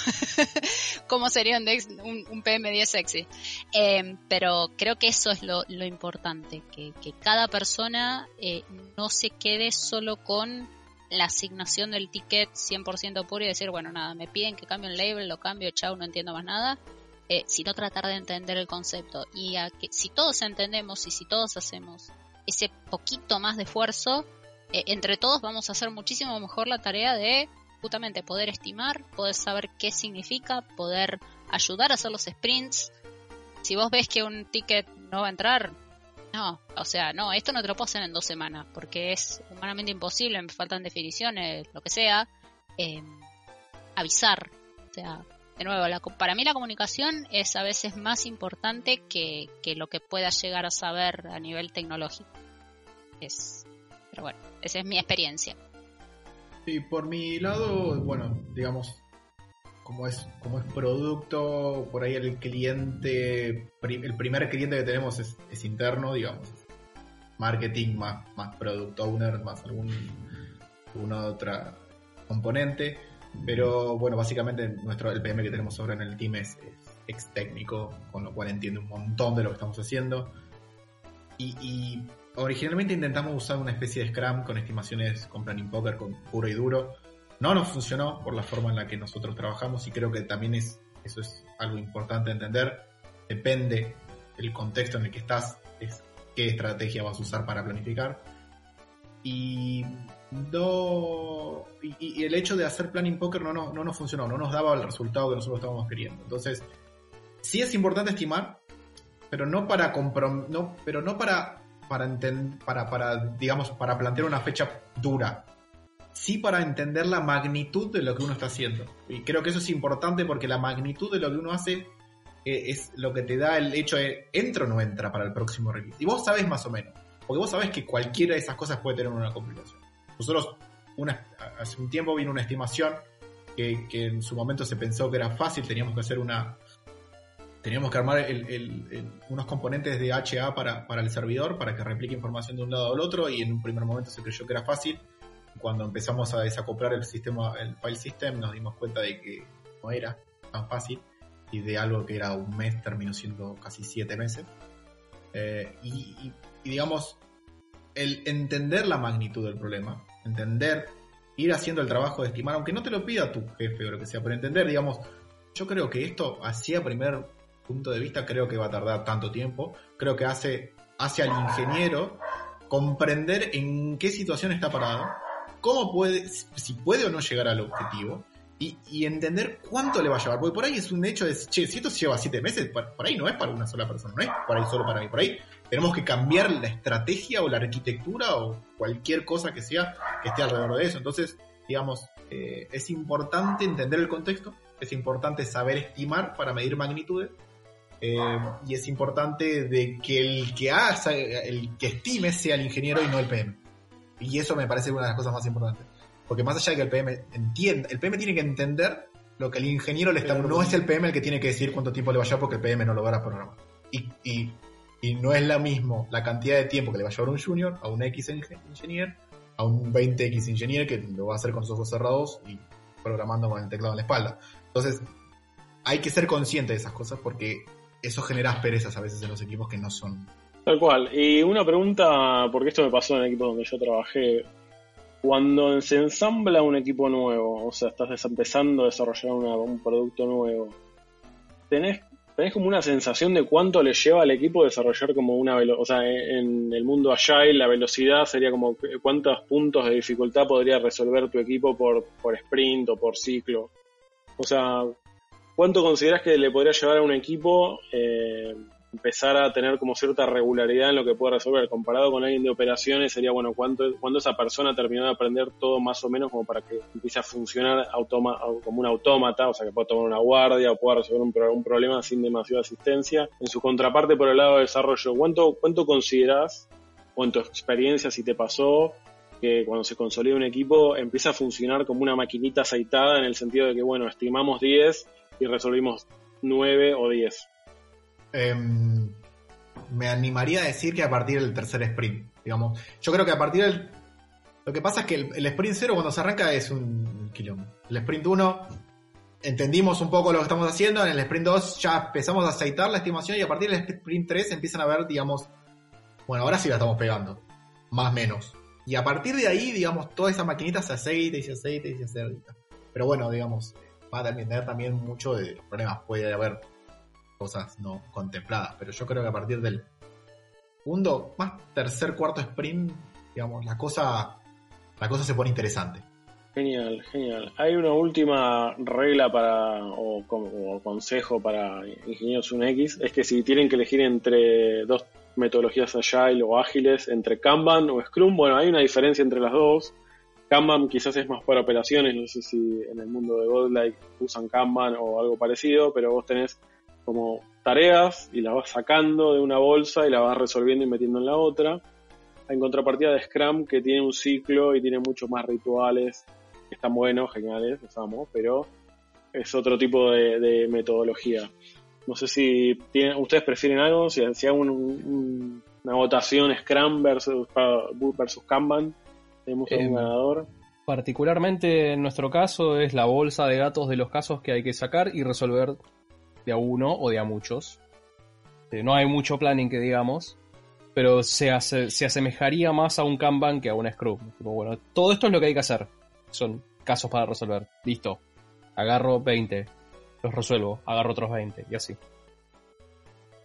(laughs) cómo sería un, PM 10X. Eh, pero creo que eso es lo, importante, que, cada persona eh, no se quede solo con la asignación del ticket 100% puro y decir, bueno, nada, me piden que cambie un label, lo cambio, chao, no entiendo más nada. Eh, sino tratar de entender el concepto. Y a que, si todos entendemos y si todos hacemos ese poquito más de esfuerzo, eh, entre todos vamos a hacer muchísimo mejor la tarea de justamente poder estimar, poder saber qué significa, poder ayudar a hacer los sprints. Si vos ves que un ticket no va a entrar, no, o sea, no, esto no te lo puedo hacer en dos semanas, porque es humanamente imposible, me faltan definiciones, lo que sea, eh, avisar. O sea, de nuevo, para mí la comunicación es a veces más importante que, que lo que puedas llegar a saber a nivel tecnológico. Es, pero bueno, esa es mi experiencia. Y por mi lado, bueno, digamos, como es, como es producto, por ahí el cliente, el primer cliente que tenemos es, es interno, digamos, marketing más, más product owner, más algún, alguna otra componente. Pero bueno, básicamente nuestro, el PM que tenemos ahora en el team es, ex técnico, con lo cual entiende un montón de lo que estamos haciendo. Y, originalmente intentamos usar una especie de Scrum con estimaciones con Planning Poker, con puro y duro. No nos funcionó por la forma en la que nosotros trabajamos y creo que también es, eso es algo importante entender. Depende el contexto en el que estás, es qué estrategia vas a usar para planificar. Y no y, el hecho de hacer planning poker no, no, no nos funcionó, no nos daba el resultado que nosotros estábamos queriendo. Entonces, sí es importante estimar, pero no para no, pero no para para, para para digamos para plantear una fecha dura. Sí para entender la magnitud de lo que uno está haciendo. Y creo que eso es importante porque la magnitud de lo que uno hace eh, es lo que te da el hecho de entra o no entra para el próximo release. Y vos sabés más o menos. Porque vos sabés que cualquiera de esas cosas puede tener una complicación. Nosotros hace un tiempo vino una estimación que, en su momento se pensó que era fácil, teníamos que hacer una... Teníamos que armar unos componentes de HA para, el servidor, para que replique información de un lado al otro, y en un primer momento se creyó que era fácil. Cuando empezamos a desacoplar el sistema, el file system, nos dimos cuenta de que no era tan fácil, y de algo que era un mes terminó siendo casi siete meses. Eh, y, digamos, el entender la magnitud del problema, entender, ir haciendo el trabajo de estimar, aunque no te lo pida tu jefe o lo que sea, pero entender, digamos, yo creo que esto, así a primer punto de vista, creo que va a tardar tanto tiempo, creo que hace, hace al ingeniero comprender en qué situación está parado, cómo puede, si puede o no llegar al objetivo, y, entender cuánto le va a llevar. Porque por ahí es un hecho de, che, si esto lleva siete meses, por, ahí no es para una sola persona, no es por ahí solo para mí. Por ahí tenemos que cambiar la estrategia o la arquitectura o cualquier cosa que sea que esté alrededor de eso. Entonces, digamos, eh, es importante entender el contexto, es importante saber estimar para medir magnitudes. Eh, y es importante de que el que haga, el que estime sea el ingeniero y no el PM. Y eso me parece una de las cosas más importantes. Porque más allá de que el PM entienda, el PM tiene que entender lo que el ingeniero le está. No es el PM el que tiene que decir cuánto tiempo le va a llevar porque el PM no lo va a programar. Y, y, y no es la mismo la cantidad de tiempo que le va a llevar un junior a un X ingeniero a un 20X ingeniero que lo va a hacer con los ojos cerrados y programando con el teclado en la espalda. Entonces, hay que ser consciente de esas cosas porque eso genera asperezas a veces en los equipos que no son. Tal cual. Y una pregunta, porque esto me pasó en el equipo donde yo trabajé cuando se ensambla un equipo nuevo, o sea, estás empezando a desarrollar un producto nuevo, tenés, tenés como una sensación de cuánto le lleva al equipo desarrollar como una velocidad, o sea, en el mundo agile la velocidad sería como cuántos puntos de dificultad podría resolver tu equipo por, por sprint o por ciclo. O sea, ¿cuánto consideras que le podría llevar a un equipo eh, empezar a tener como cierta regularidad en lo que puede resolver. Comparado con alguien de operaciones, sería bueno, ¿cuánto, cuando esa persona terminó de aprender todo más o menos como para que empiece a funcionar como un autómata, o sea, que pueda tomar una guardia o pueda resolver un, problema sin demasiada asistencia. En su contraparte, por el lado de desarrollo, ¿cuánto, cuánto consideras, o en tu experiencia, si te pasó, que cuando se consolida un equipo empieza a funcionar como una maquinita aceitada en el sentido de que, bueno, estimamos 10 y resolvimos 9 o 10? Em, me animaría a decir que a partir del tercer sprint, digamos. Yo creo que a partir del... Lo que pasa es que el, sprint 0 cuando se arranca es un kilómetro. El sprint 1 entendimos un poco lo que estamos haciendo, en el sprint 2 ya empezamos a aceitar la estimación y a partir del sprint 3 empiezan a ver, digamos, bueno, ahora sí la estamos pegando, más o menos. Y a partir de ahí, digamos, toda esa maquinita se aceita y se aceita y se aceita. Pero bueno, digamos, va a depender también mucho de problemas. Puede haber cosas no contempladas. Pero yo creo que a partir del segundo, más tercer, cuarto sprint, digamos, la cosa, la cosa se pone interesante. Genial, genial. Hay una última regla para, o, consejo para ingenieros UNX, es que si tienen que elegir entre dos metodologías agile o ágiles, entre Kanban o Scrum, bueno, hay una diferencia entre las dos. Kanban quizás es más para operaciones, no sé si en el mundo de Godlike usan Kanban o algo parecido, pero vos tenés como tareas y las vas sacando de una bolsa y las vas resolviendo y metiendo en la otra. En contrapartida de Scrum, que tiene un ciclo y tiene muchos más rituales, están buenos, geniales, los amo, pero es otro tipo de, metodología. No sé si ustedes prefieren algo, si, si hago una votación Scrum versus, versus Kanban, tenemos un em, ganador. Particularmente en nuestro caso es la bolsa de datos de los casos que hay que sacar y resolver de a uno o de a muchos. Eh, no hay mucho planning que digamos, pero se, se asemejaría más a un Kanban que a un Scrum. bueno, todo esto es lo que hay que hacer. Son casos para resolver. Listo. Agarro 20, los resuelvo, agarro otros 20 y así.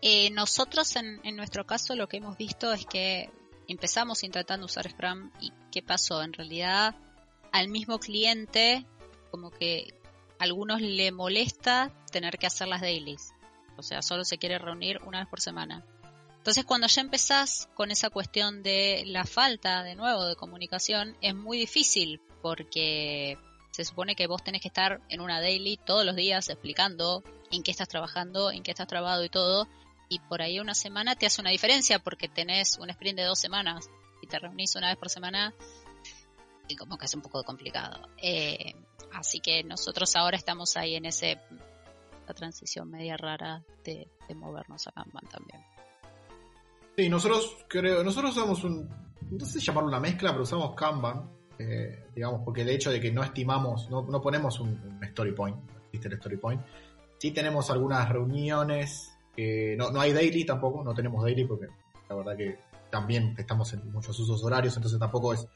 Eh, nosotros en, en, nuestro caso lo que hemos visto es que empezamos intentando usar Scrum y qué pasó. En realidad al mismo cliente como que algunos le molesta tener que hacer las dailies. O sea, solo se quiere reunir una vez por semana. Entonces, cuando ya empezás con esa cuestión de la falta, de nuevo, de comunicación, es muy difícil porque se supone que vos tenés que estar en una daily todos los días explicando en qué estás trabajando, en qué estás trabajando y todo. Y por ahí una semana te hace una diferencia porque tenés un sprint de dos semanas y te reunís una vez por semana y como que es un poco complicado. Eh, Así que nosotros ahora estamos ahí en ese la transición media rara de, movernos a Kanban también. Sí, nosotros creo, nosotros usamos un, no sé llamarlo una mezcla, pero usamos Kanban, eh, digamos, porque el hecho de que no estimamos, no, no ponemos un, story point, existe el story point, sí tenemos algunas reuniones, no, no hay daily tampoco, no tenemos daily porque la verdad que también estamos en muchos usos horarios, entonces tampoco es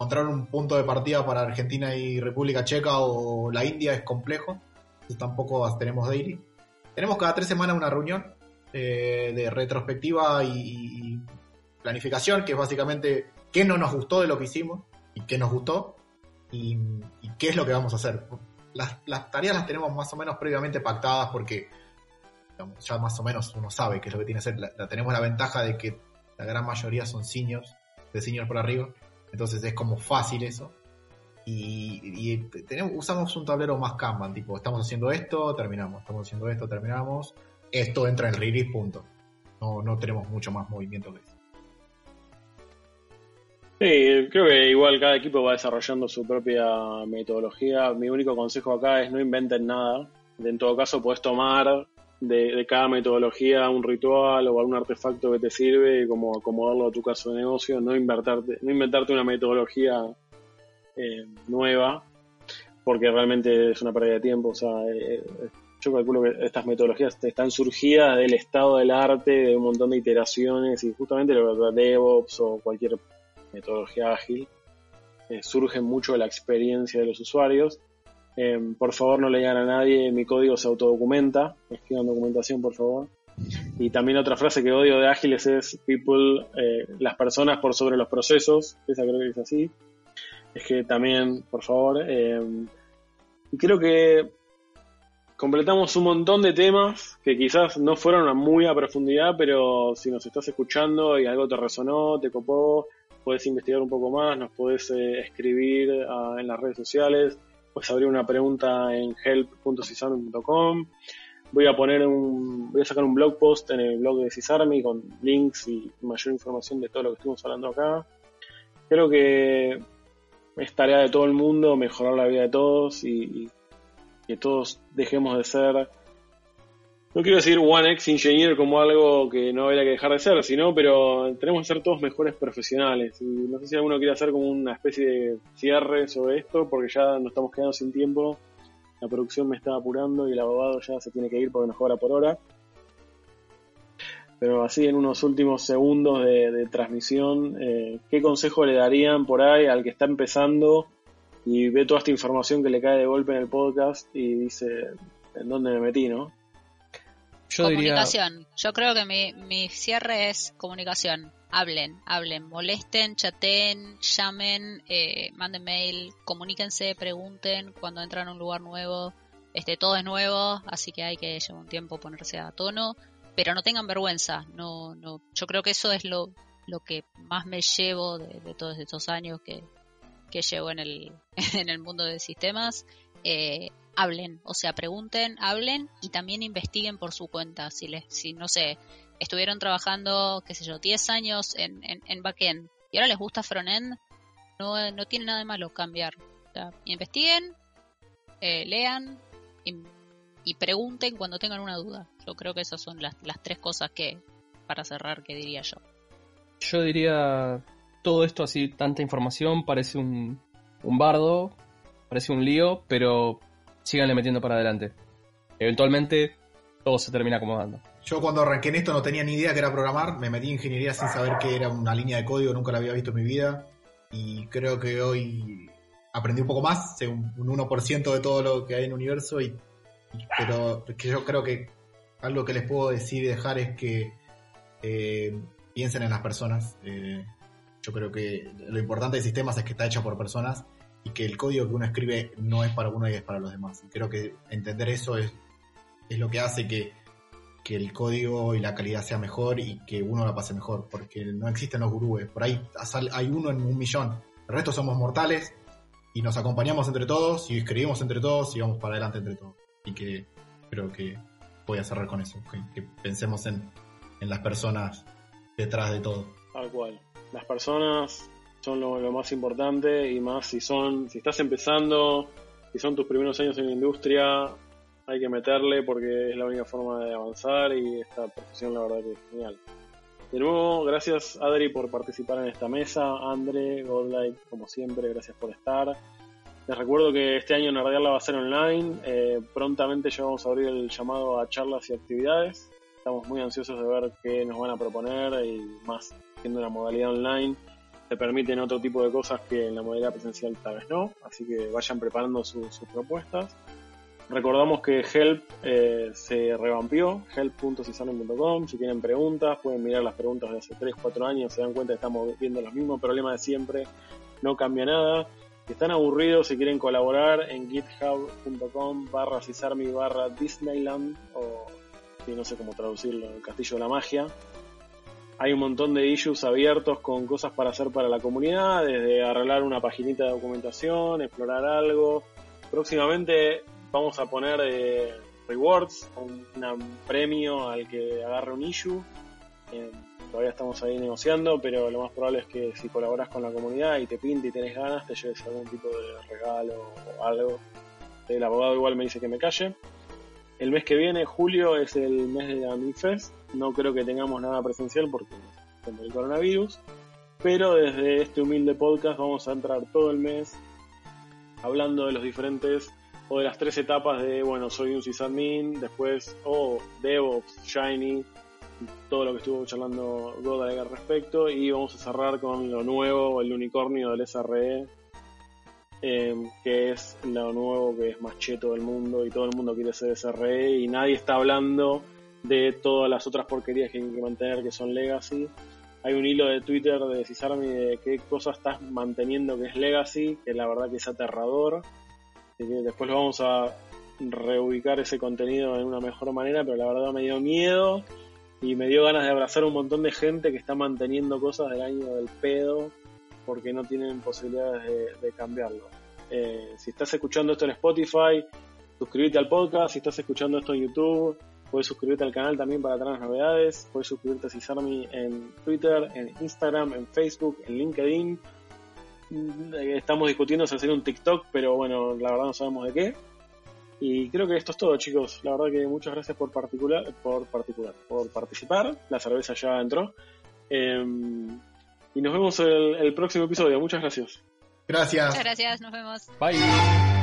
encontrar un punto de partida para Argentina y República Checa o la India es complejo. Entonces tampoco tenemos daily. Tenemos cada tres semanas una reunión eh, de retrospectiva y, planificación, que es básicamente qué no nos gustó de lo que hicimos y qué nos gustó y, qué es lo que vamos a hacer. Las, tareas las tenemos más o menos previamente pactadas porque ya más o menos uno sabe qué es lo que tiene que hacer. tenemos la ventaja de que la gran mayoría son seniors, de seniors por arriba. Entonces es como fácil eso. Y, usamos un tablero más Kanban, tipo, estamos haciendo esto, terminamos, estamos haciendo esto, terminamos, esto entra en release, punto. No, no tenemos mucho más movimiento que eso. Sí, creo que igual cada equipo va desarrollando su propia metodología. Mi único consejo acá es no inventen nada. En todo caso, puedes tomar de, cada metodología un ritual o algún artefacto que te sirve como acomodarlo a tu caso de negocio, no inventarte, no inventarte una metodología eh, nueva, porque realmente es una pérdida de tiempo. O sea, eh, eh, yo calculo que estas metodologías están surgidas del estado del arte, de un montón de iteraciones y justamente lo que DevOps o cualquier metodología ágil surge mucho la experiencia de los usuarios. Em, por favor, no le digan a nadie, mi código se autodocumenta. Escriban documentación, por favor. Y también otra frase que odio de ágiles es people, eh, las personas por sobre los procesos. Esa creo que es así. Es que también, por favor. Em, y creo que completamos un montón de temas que quizás no fueron muy a profundidad, pero si nos estás escuchando y algo te resonó, te copó, puedes investigar un poco más, nos puedes eh, escribir ah, en las redes sociales, puedes abrir una pregunta en help.cisarmi.com. Voy a poner un, voy a sacar un blog post en el blog de Cisarmi con links y mayor información de todo lo que estuvimos hablando acá. Creo que es tarea de todo el mundo mejorar la vida de todos y que todos dejemos de ser, no quiero decir One X Engineer como algo que no habría que dejar de ser, sino, pero tenemos que ser todos mejores profesionales. Y no sé si alguno quiere hacer como una especie de cierre sobre esto, porque ya nos estamos quedando sin tiempo. La producción me está apurando y el abogado ya se tiene que ir porque nos cobra por hora. Pero así en unos últimos segundos de, transmisión, eh, ¿qué consejo le darían por ahí al que está empezando y ve toda esta información que le cae de golpe en el podcast y dice, ¿en dónde me metí, no? Yo comunicación. Yo creo que mi, mi cierre es comunicación. Hablen, hablen, molesten, chaten, llamen, eh, manden mail, comuníquense, pregunten cuando entran a un lugar nuevo. Este, todo es nuevo, así que hay que llevar un tiempo ponerse a tono, pero no tengan vergüenza. No, no, yo creo que eso es lo, lo que más me llevo de, de todos estos años que, que llevo en el, (laughs) en el mundo de sistemas, eh, hablen, o sea, pregunten, hablen y también investiguen por su cuenta. Si, les, si no sé, estuvieron trabajando, qué sé yo, 10 años en, en, backend y ahora les gusta frontend, no, no tiene nada de malo cambiar. investiguen, eh, lean y, y, pregunten cuando tengan una duda. Yo creo que esas son las, las tres cosas que, para cerrar, que diría yo. Yo diría todo esto así, tanta información, parece un, un bardo, parece un lío, pero síganle metiendo para adelante. Eventualmente todo se termina acomodando. Yo cuando arranqué en esto no tenía ni idea que era programar, me metí en ingeniería sin saber que era una línea de código, nunca la había visto en mi vida y creo que hoy aprendí un poco más, un, 1% de todo lo que hay en el universo, y, pero que yo creo que algo que les puedo decir y dejar es que eh, piensen en las personas. Eh, yo creo que lo importante de sistemas es que está hecho por personas y que el código que uno escribe no es para uno y es para los demás. Creo que entender eso es, es lo que hace que, que el código y la calidad sea mejor y que uno la pase mejor, porque no existen los gurúes. Por ahí hay uno en un millón. El resto somos mortales y nos acompañamos entre todos y escribimos entre todos y vamos para adelante entre todos. Y que creo que voy a cerrar con eso, que, pensemos en, en las personas detrás de todo. Tal cual las personas son lo, más importante y más si son, si estás empezando, si son tus primeros años en la industria, hay que meterle porque es la única forma de avanzar y esta profesión la verdad que es genial. De nuevo, gracias Adri por participar en esta mesa, Andre, Godlike, como siempre, gracias por estar. Les recuerdo que este año Nerdearla va a ser online, eh, prontamente ya vamos a abrir el llamado a charlas y actividades. Estamos muy ansiosos de ver qué nos van a proponer y más siendo una modalidad online, te permiten otro tipo de cosas que en la modalidad presencial tal vez no, así que vayan preparando sus propuestas. Recordamos que Help eh, se revampió, help.cisanen.com. Si tienen preguntas, pueden mirar las preguntas de hace 3, 4 años, se dan cuenta que estamos viendo los mismos problemas de siempre, no cambia nada. Si están aburridos, si quieren colaborar, en github.com barra cisarmi barra Disneyland, o no sé cómo traducirlo, el castillo de la magia, hay un montón de issues abiertos con cosas para hacer para la comunidad, desde arreglar una paginita de documentación, explorar algo. Próximamente vamos a poner eh, rewards, un, premio al que agarre un issue. Eh, todavía estamos ahí negociando, pero lo más probable es que si colaboras con la comunidad y te pinta y tenés ganas, te lleves algún tipo de regalo o algo. El abogado igual me dice que me calle. El mes que viene, julio, es el mes de la Fest. No creo que tengamos nada presencial porque con el coronavirus. Pero desde este humilde podcast vamos a entrar todo el mes hablando de los diferentes o de las tres etapas de, bueno, soy un sysadmin, después, o oh, DevOps, Shiny, todo lo que estuvo charlando Godalega al respecto, y vamos a cerrar con lo nuevo, el unicornio del SRE, eh, que es lo nuevo que es más cheto del mundo y todo el mundo quiere ser ese y nadie está hablando de todas las otras porquerías que hay que mantener que son legacy. Hay un hilo de Twitter de Cisarmi de qué cosa estás manteniendo que es legacy, que la verdad que es aterrador. Así que después lo vamos a reubicar ese contenido en una mejor manera, pero la verdad me dio miedo y me dio ganas de abrazar un montón de gente que está manteniendo cosas del año del pedo porque no tienen posibilidades de, cambiarlo. Eh, si estás escuchando esto en Spotify, suscríbete al podcast. Si estás escuchando esto en YouTube, puedes suscribirte al canal también para tener las novedades. Puedes suscribirte a Cisarmi en Twitter, en Instagram, en Facebook, en LinkedIn. Mm, estamos discutiendo si hacer un TikTok, pero bueno, la verdad no sabemos de qué. Y creo que esto es todo, chicos. La verdad que muchas gracias por particular, por particular, por participar. La cerveza ya entró. Em, y nos vemos el, el próximo episodio. Muchas gracias. Gracias. Muchas gracias, nos vemos. Bye.